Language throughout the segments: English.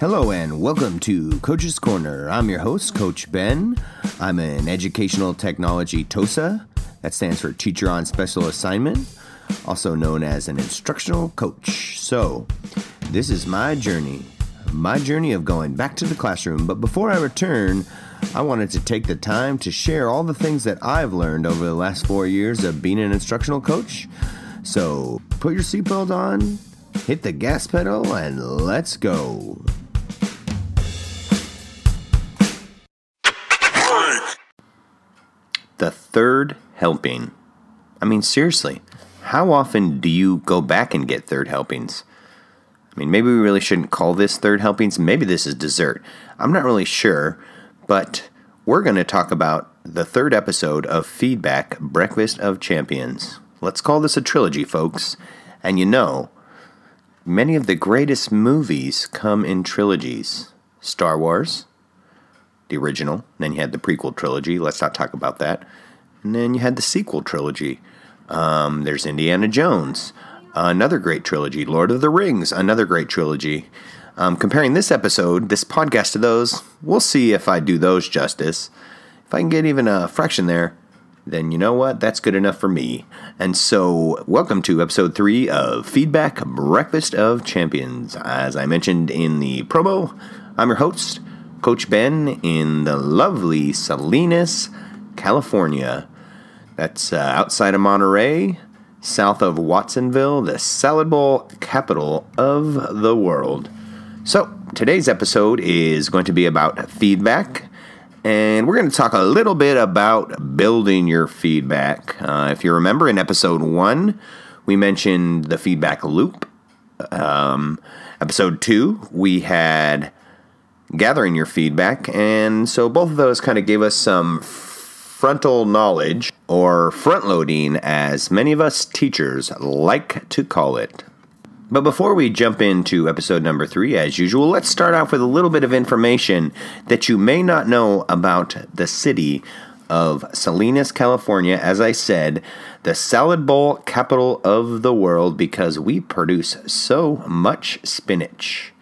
Hello and welcome to Coach's Corner. I'm your host, Coach Ben. I'm an educational technology TOSA. That stands for Teacher on Special Assignment, also known as an instructional coach. So, this is my journey, my journey of going back to the classroom. But before I return, I wanted to take the time to share all the things that I've learned over the last four years of being an instructional coach. So, put your seatbelt on, hit the gas pedal, and let's go. The third helping. I mean, seriously, how often do you go back and get third helpings? I mean, maybe we really shouldn't call this third helpings. Maybe this is dessert. I'm not really sure, but we're going to talk about the third episode of Feedback Breakfast of Champions. Let's call this a trilogy, folks. And you know, many of the greatest movies come in trilogies Star Wars, the original. Then you had the prequel trilogy. Let's not talk about that. And then you had the sequel trilogy. Um, there's Indiana Jones, another great trilogy. Lord of the Rings, another great trilogy. Um, comparing this episode, this podcast to those, we'll see if I do those justice. If I can get even a fraction there, then you know what? That's good enough for me. And so, welcome to episode three of Feedback Breakfast of Champions. As I mentioned in the promo, I'm your host, Coach Ben in the lovely Salinas, California. That's uh, outside of Monterey, south of Watsonville, the salad bowl capital of the world. So, today's episode is going to be about feedback, and we're going to talk a little bit about building your feedback. Uh, if you remember in episode one, we mentioned the feedback loop. Um, episode two, we had gathering your feedback. And so both of those kind of gave us some frontal knowledge, or front loading, as many of us teachers like to call it. But before we jump into episode number three, as usual, let's start off with a little bit of information that you may not know about the city of Salinas, California. As I said, the salad bowl capital of the world because we produce so much spinach.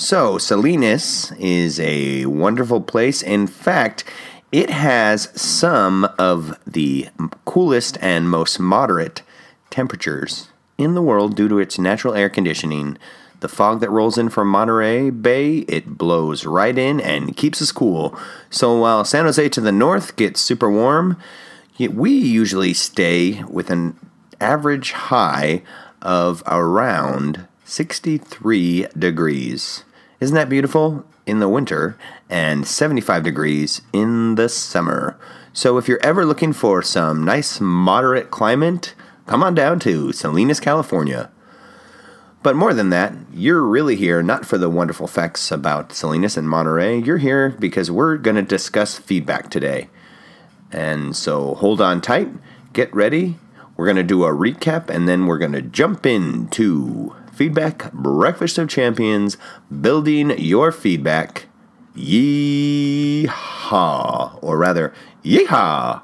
So, Salinas is a wonderful place. In fact, it has some of the coolest and most moderate temperatures in the world due to its natural air conditioning. The fog that rolls in from Monterey Bay, it blows right in and keeps us cool. So while San Jose to the north gets super warm, we usually stay with an average high of around 63 degrees. Isn't that beautiful? In the winter and 75 degrees in the summer. So if you're ever looking for some nice moderate climate, come on down to Salinas, California. But more than that, you're really here not for the wonderful facts about Salinas and Monterey. You're here because we're going to discuss feedback today. And so hold on tight, get ready. We're going to do a recap and then we're going to jump into Feedback Breakfast of Champions, building your feedback. Yeehaw! Or rather, yeehaw!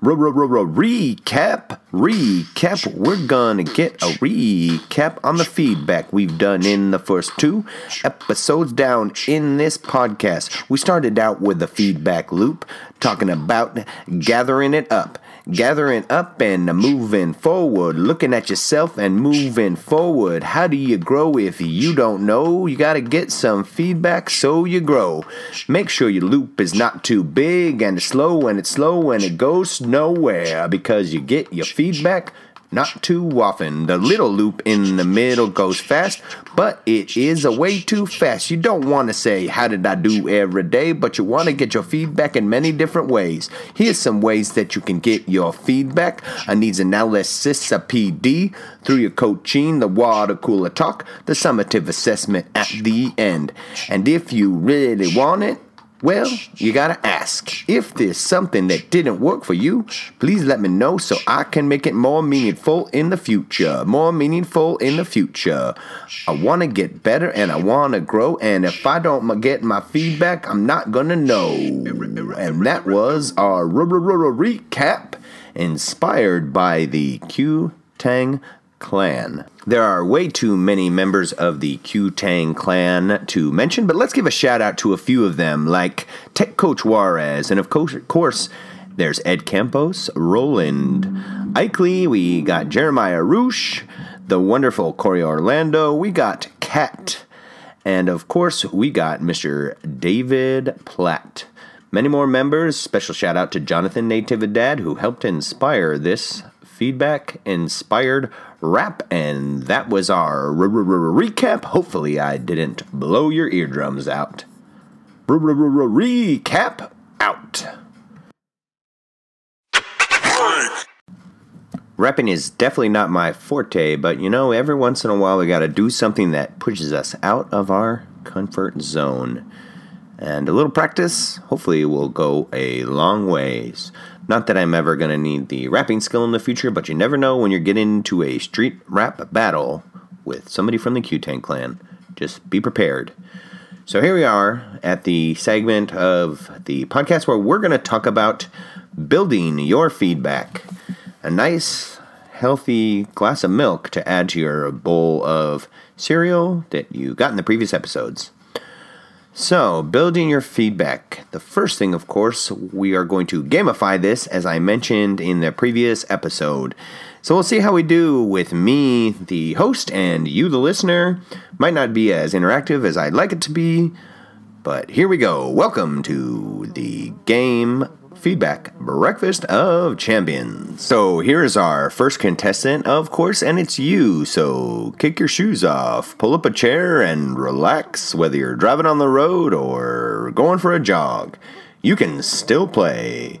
Recap, recap. We're gonna get a recap on the feedback we've done in the first two episodes down in this podcast. We started out with the feedback loop, talking about gathering it up gathering up and moving forward, looking at yourself and moving forward. How do you grow if you don't know? You got to get some feedback so you grow. Make sure your loop is not too big and slow and it's slow and it goes nowhere because you get your feedback not too often. The little loop in the middle goes fast, but it is a way too fast. You don't want to say, How did I do every day? but you want to get your feedback in many different ways. Here's some ways that you can get your feedback a needs analysis, a PD, through your coaching, the water cooler talk, the summative assessment at the end. And if you really want it, well, you gotta ask. If there's something that didn't work for you, please let me know so I can make it more meaningful in the future. More meaningful in the future. I wanna get better and I wanna grow, and if I don't get my feedback, I'm not gonna know. And that was our recap inspired by the Q Tang clan. There are way too many members of the Q Tang clan to mention, but let's give a shout out to a few of them, like Tech Coach Juarez, and of course, there's Ed Campos, Roland, Ikely, we got Jeremiah Roosh, the wonderful Corey Orlando, we got Cat, and of course, we got Mr. David Platt. Many more members. Special shout out to Jonathan Natividad, who helped inspire this feedback inspired rap. And that was our recap. Hopefully, I didn't blow your eardrums out. Recap out. Rapping is definitely not my forte, but you know, every once in a while we gotta do something that pushes us out of our comfort zone. And a little practice, hopefully, will go a long ways. Not that I'm ever going to need the rapping skill in the future, but you never know when you're getting into a street rap battle with somebody from the Q Tang clan. Just be prepared. So here we are at the segment of the podcast where we're going to talk about building your feedback. A nice, healthy glass of milk to add to your bowl of cereal that you got in the previous episodes. So, building your feedback. The first thing, of course, we are going to gamify this as I mentioned in the previous episode. So, we'll see how we do with me, the host, and you, the listener. Might not be as interactive as I'd like it to be, but here we go. Welcome to the game feedback breakfast of champions. So here's our first contestant, of course, and it's you. So kick your shoes off, pull up a chair, and relax. Whether you're driving on the road or going for a jog, you can still play.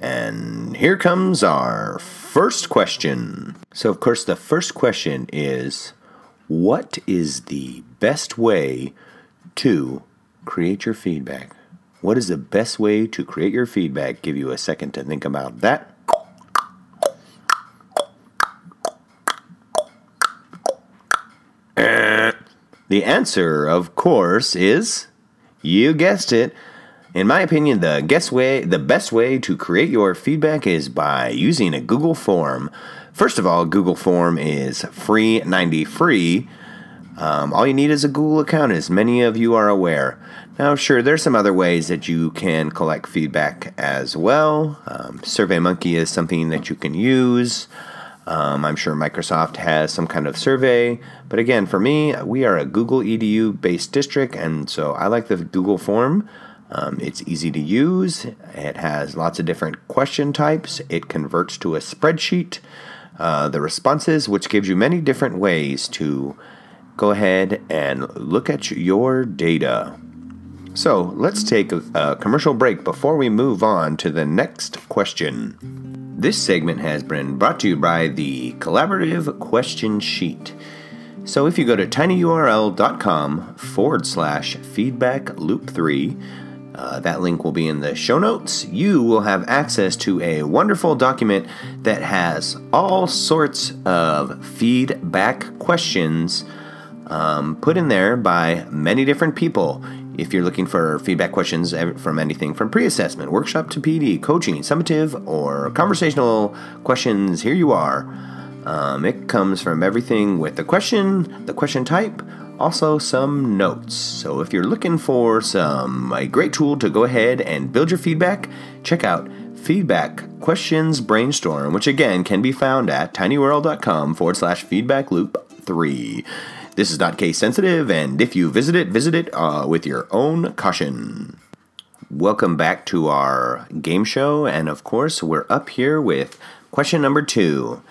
And here comes our first question. So, of course, the first question is What is the best way to create your feedback? What is the best way to create your feedback? Give you a second to think about that. The answer, of course, is you guessed it. In my opinion, the guess way, the best way to create your feedback is by using a Google form. First of all, Google form is free, 90 free. Um, all you need is a Google account, as many of you are aware. Now, sure, there's some other ways that you can collect feedback as well. Um, SurveyMonkey is something that you can use. Um, I'm sure Microsoft has some kind of survey. But again, for me, we are a Google EDU based district, and so I like the Google form. Um, it's easy to use, it has lots of different question types, it converts to a spreadsheet. Uh, the responses, which gives you many different ways to go ahead and look at your data. So let's take a, commercial break before we move on to the next question. This segment has been brought to you by the Collaborative Question Sheet. So if you go to tinyurl.com forward slash feedback loop 3, uh, that link will be in the show notes. You will have access to a wonderful document that has all sorts of feedback questions um, put in there by many different people. If you're looking for feedback questions from anything from pre assessment, workshop to PD, coaching, summative, or conversational questions, here you are. Um, it comes from everything with the question, the question type, also some notes. So if you're looking for some a great tool to go ahead and build your feedback, check out Feedback Questions Brainstorm, which again can be found at tinyurl.com forward slash feedback loop 3. This is not case sensitive, and if you visit it, visit it uh, with your own caution. Welcome back to our game show, and of course, we're up here with question number two.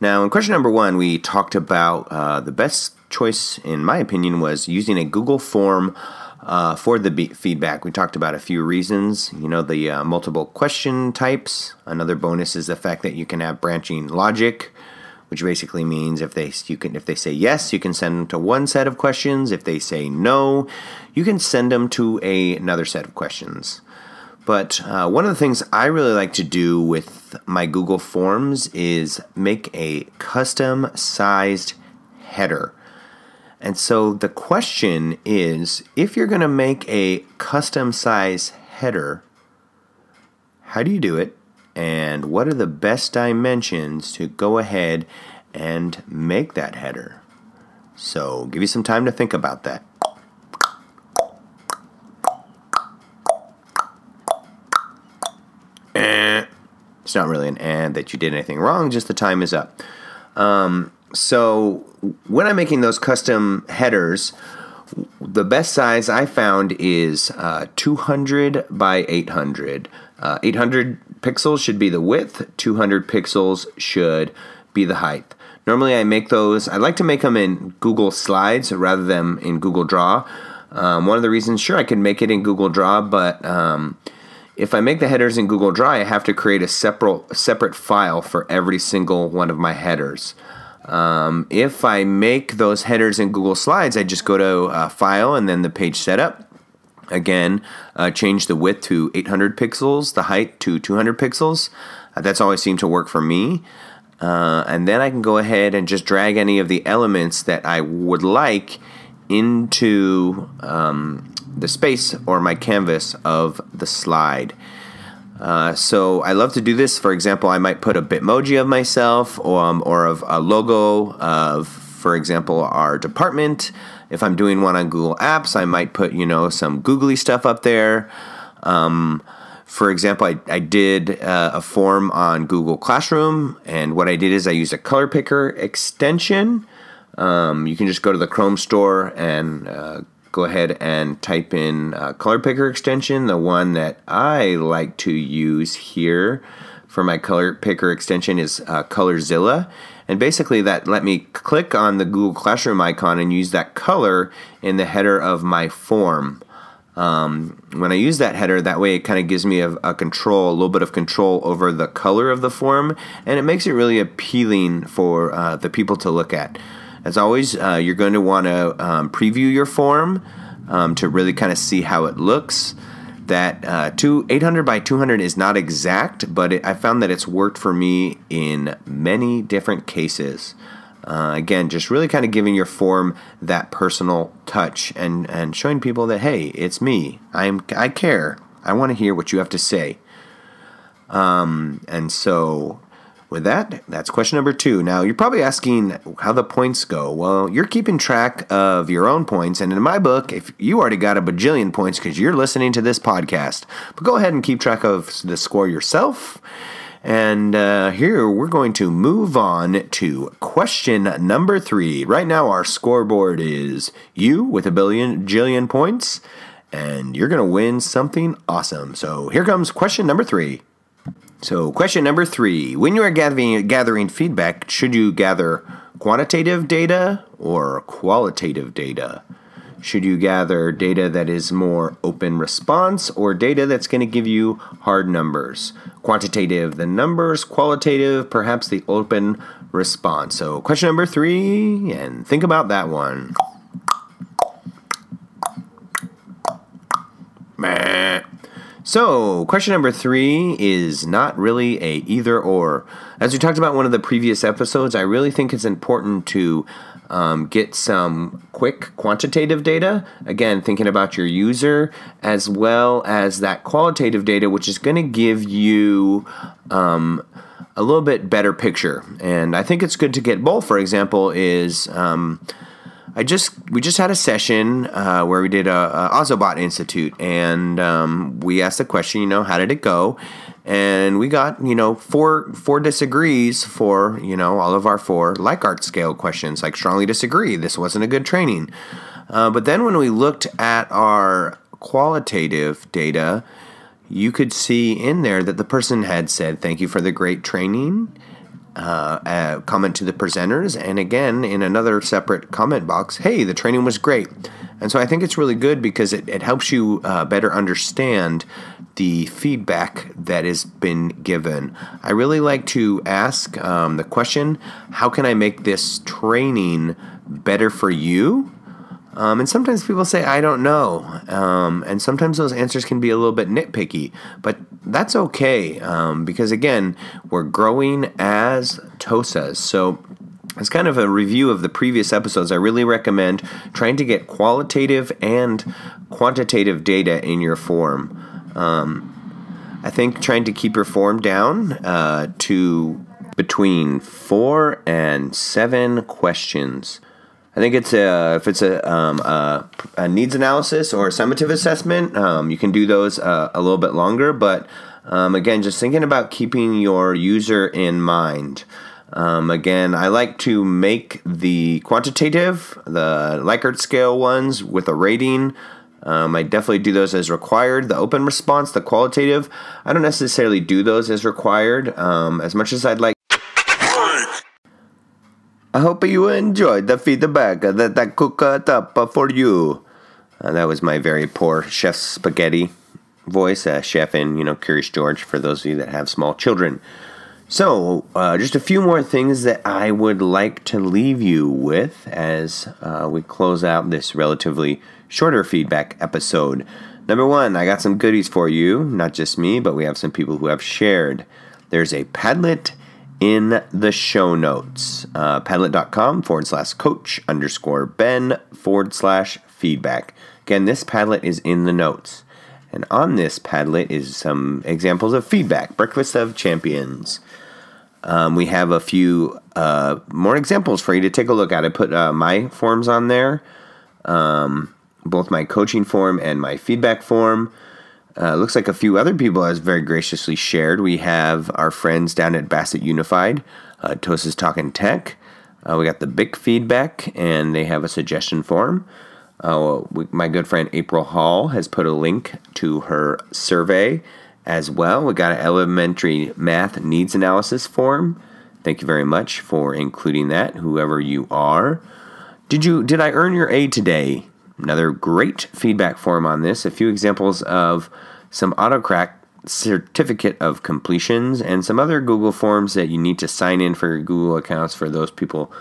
Now, in question number one, we talked about uh, the best choice, in my opinion, was using a Google form uh, for the be- feedback. We talked about a few reasons. You know, the uh, multiple question types. Another bonus is the fact that you can have branching logic which basically means if they you can if they say yes, you can send them to one set of questions. If they say no, you can send them to a, another set of questions. But uh, one of the things I really like to do with my Google Forms is make a custom sized header. And so the question is if you're going to make a custom size header, how do you do it? And what are the best dimensions to go ahead and make that header. So give you some time to think about that. Eh. It's not really an and that you did anything wrong, just the time is up. Um, so when I'm making those custom headers, the best size I found is uh, 200 by 800. Uh, 800 pixels should be the width, 200 pixels should be the height. Normally, I make those, I like to make them in Google Slides rather than in Google Draw. Um, one of the reasons, sure, I can make it in Google Draw, but um, if I make the headers in Google Draw, I have to create a separate, separate file for every single one of my headers. Um, if I make those headers in Google Slides, I just go to uh, File and then the page setup. Again, uh, change the width to 800 pixels, the height to 200 pixels. Uh, that's always seemed to work for me. Uh, and then I can go ahead and just drag any of the elements that I would like into um, the space or my canvas of the slide. Uh, so I love to do this. For example, I might put a Bitmoji of myself um, or of a logo of, for example, our department. If I'm doing one on Google Apps, I might put, you know, some googly stuff up there. Um, for example, I, I did uh, a form on Google Classroom, and what I did is I used a color picker extension. Um, you can just go to the Chrome store and uh, go ahead and type in uh, color picker extension. The one that I like to use here for my color picker extension is uh, Colorzilla. And basically, that let me click on the Google Classroom icon and use that color in the header of my form. Um, when I use that header, that way it kind of gives me a, a, control, a little bit of control over the color of the form, and it makes it really appealing for uh, the people to look at. As always, uh, you're going to want to um, preview your form um, to really kind of see how it looks. That uh, two, 800 by 200 is not exact, but it, I found that it's worked for me in many different cases. Uh, again, just really kind of giving your form that personal touch and, and showing people that hey, it's me. I'm I care. I want to hear what you have to say. Um, and so with that, that's question number two. Now, you're probably asking how the points go. Well, you're keeping track of your own points, and in my book, if you already got a bajillion points because you're listening to this podcast, but go ahead and keep track of the score yourself. And uh, here we're going to move on to question number three. Right now, our scoreboard is you with a billion jillion points, and you're going to win something awesome. So here comes question number three. So, question number three When you are gathering, gathering feedback, should you gather quantitative data or qualitative data? Should you gather data that is more open response or data that's going to give you hard numbers? Quantitative, the numbers, qualitative, perhaps the open response. So, question number three, and think about that one. Meh. So, question number three is not really a either or. As we talked about one of the previous episodes, I really think it's important to um, get some quick quantitative data. Again, thinking about your user as well as that qualitative data, which is going to give you um, a little bit better picture. And I think it's good to get both. For example, is um, I just we just had a session uh, where we did a, a Ozobot Institute, and um, we asked the question, you know, how did it go? And we got you know four four disagrees for you know all of our four Likert scale questions, like strongly disagree. This wasn't a good training. Uh, but then when we looked at our qualitative data, you could see in there that the person had said, "Thank you for the great training." Uh, comment to the presenters, and again in another separate comment box, hey, the training was great. And so I think it's really good because it, it helps you uh, better understand the feedback that has been given. I really like to ask um, the question how can I make this training better for you? Um, and sometimes people say, I don't know. Um, and sometimes those answers can be a little bit nitpicky, but that's okay um, because, again, we're growing as TOSAs. So, as kind of a review of the previous episodes, I really recommend trying to get qualitative and quantitative data in your form. Um, I think trying to keep your form down uh, to between four and seven questions. I think it's a if it's a, um, a, a needs analysis or a summative assessment, um, you can do those uh, a little bit longer. But um, again, just thinking about keeping your user in mind. Um, again, I like to make the quantitative, the Likert scale ones with a rating. Um, I definitely do those as required. The open response, the qualitative, I don't necessarily do those as required. Um, as much as I'd like. I hope you enjoyed the feedback that I cooked up for you. Uh, that was my very poor chef spaghetti voice, uh, chef in you know Curious George for those of you that have small children. So, uh, just a few more things that I would like to leave you with as uh, we close out this relatively shorter feedback episode. Number one, I got some goodies for you, not just me, but we have some people who have shared. There's a Padlet in the show notes. Uh, Padlet.com forward slash coach underscore Ben forward slash feedback. Again, this Padlet is in the notes. And on this Padlet is some examples of feedback. Breakfast of Champions. Um, we have a few uh, more examples for you to take a look at. I put uh, my forms on there, um, both my coaching form and my feedback form. Uh, looks like a few other people has very graciously shared. We have our friends down at Bassett Unified, uh, Tosa's Talking Tech. Uh, we got the Bic feedback, and they have a suggestion form. Uh, we, my good friend April Hall has put a link to her survey as well. We got an elementary math needs analysis form. Thank you very much for including that, whoever you are. Did you did I earn your A today? Another great feedback form on this. A few examples of some autoCrat certificate of completions and some other Google forms that you need to sign in for your Google accounts for those people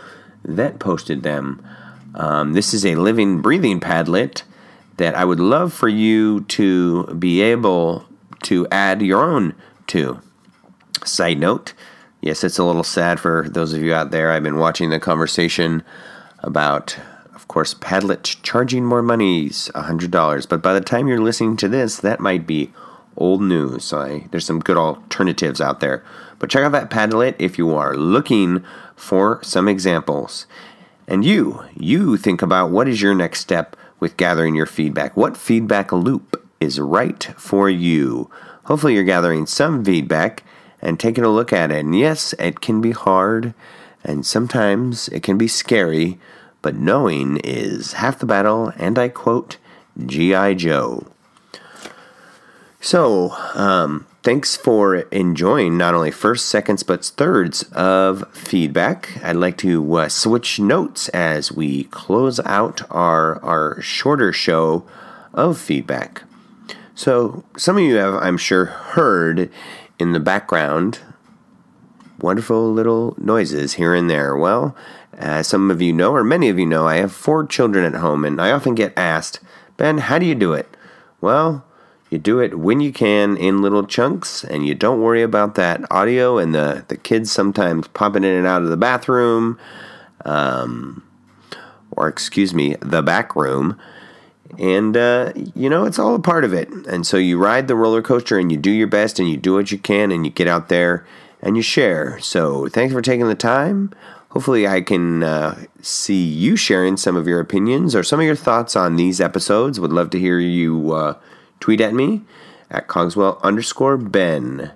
that posted them. Um, this is a living, breathing Padlet that I would love for you to be able to add your own to. Side note, yes, it's a little sad for those of you out there. I've been watching the conversation about, of course, Padlet charging more monies, $100. But by the time you're listening to this, that might be old news. So I, there's some good alternatives out there. But check out that Padlet if you are looking for some examples. And you, you think about what is your next step with gathering your feedback. What feedback loop is right for you? Hopefully, you're gathering some feedback and taking a look at it. And yes, it can be hard and sometimes it can be scary, but knowing is half the battle. And I quote G.I. Joe. So, um, thanks for enjoying not only first, seconds, but thirds of feedback. I'd like to uh, switch notes as we close out our, our shorter show of feedback. So, some of you have, I'm sure, heard in the background wonderful little noises here and there. Well, as some of you know, or many of you know, I have four children at home, and I often get asked, Ben, how do you do it? Well, you do it when you can in little chunks, and you don't worry about that audio and the, the kids sometimes popping in and out of the bathroom, um, or excuse me, the back room. And, uh, you know, it's all a part of it. And so you ride the roller coaster and you do your best and you do what you can and you get out there and you share. So thanks for taking the time. Hopefully, I can uh, see you sharing some of your opinions or some of your thoughts on these episodes. Would love to hear you uh, tweet at me at Cogswell underscore Ben.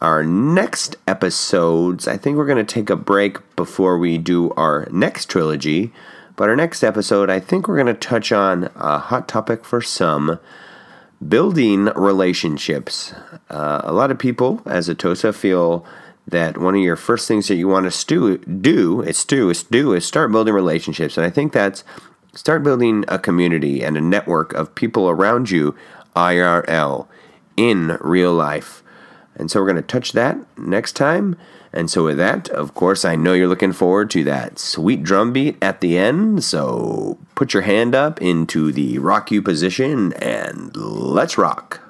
Our next episodes, I think we're going to take a break before we do our next trilogy. But our next episode, I think we're going to touch on a hot topic for some building relationships. Uh, a lot of people, as a TOSA, feel that one of your first things that you want to stu- do is do is do is start building relationships, and I think that's start building a community and a network of people around you IRL in real life. And so we're going to touch that next time. And so, with that, of course, I know you're looking forward to that sweet drum beat at the end. So, put your hand up into the rock you position and let's rock.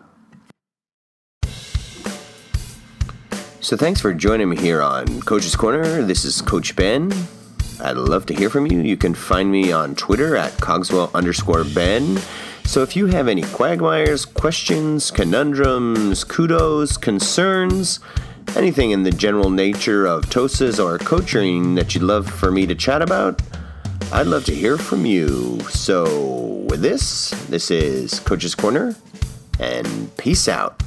So, thanks for joining me here on Coach's Corner. This is Coach Ben. I'd love to hear from you. You can find me on Twitter at Cogswell underscore Ben. So if you have any quagmires, questions, conundrums, kudos, concerns, anything in the general nature of TOSAs or coaching that you'd love for me to chat about, I'd love to hear from you. So, with this, this is Coach's Corner, and peace out.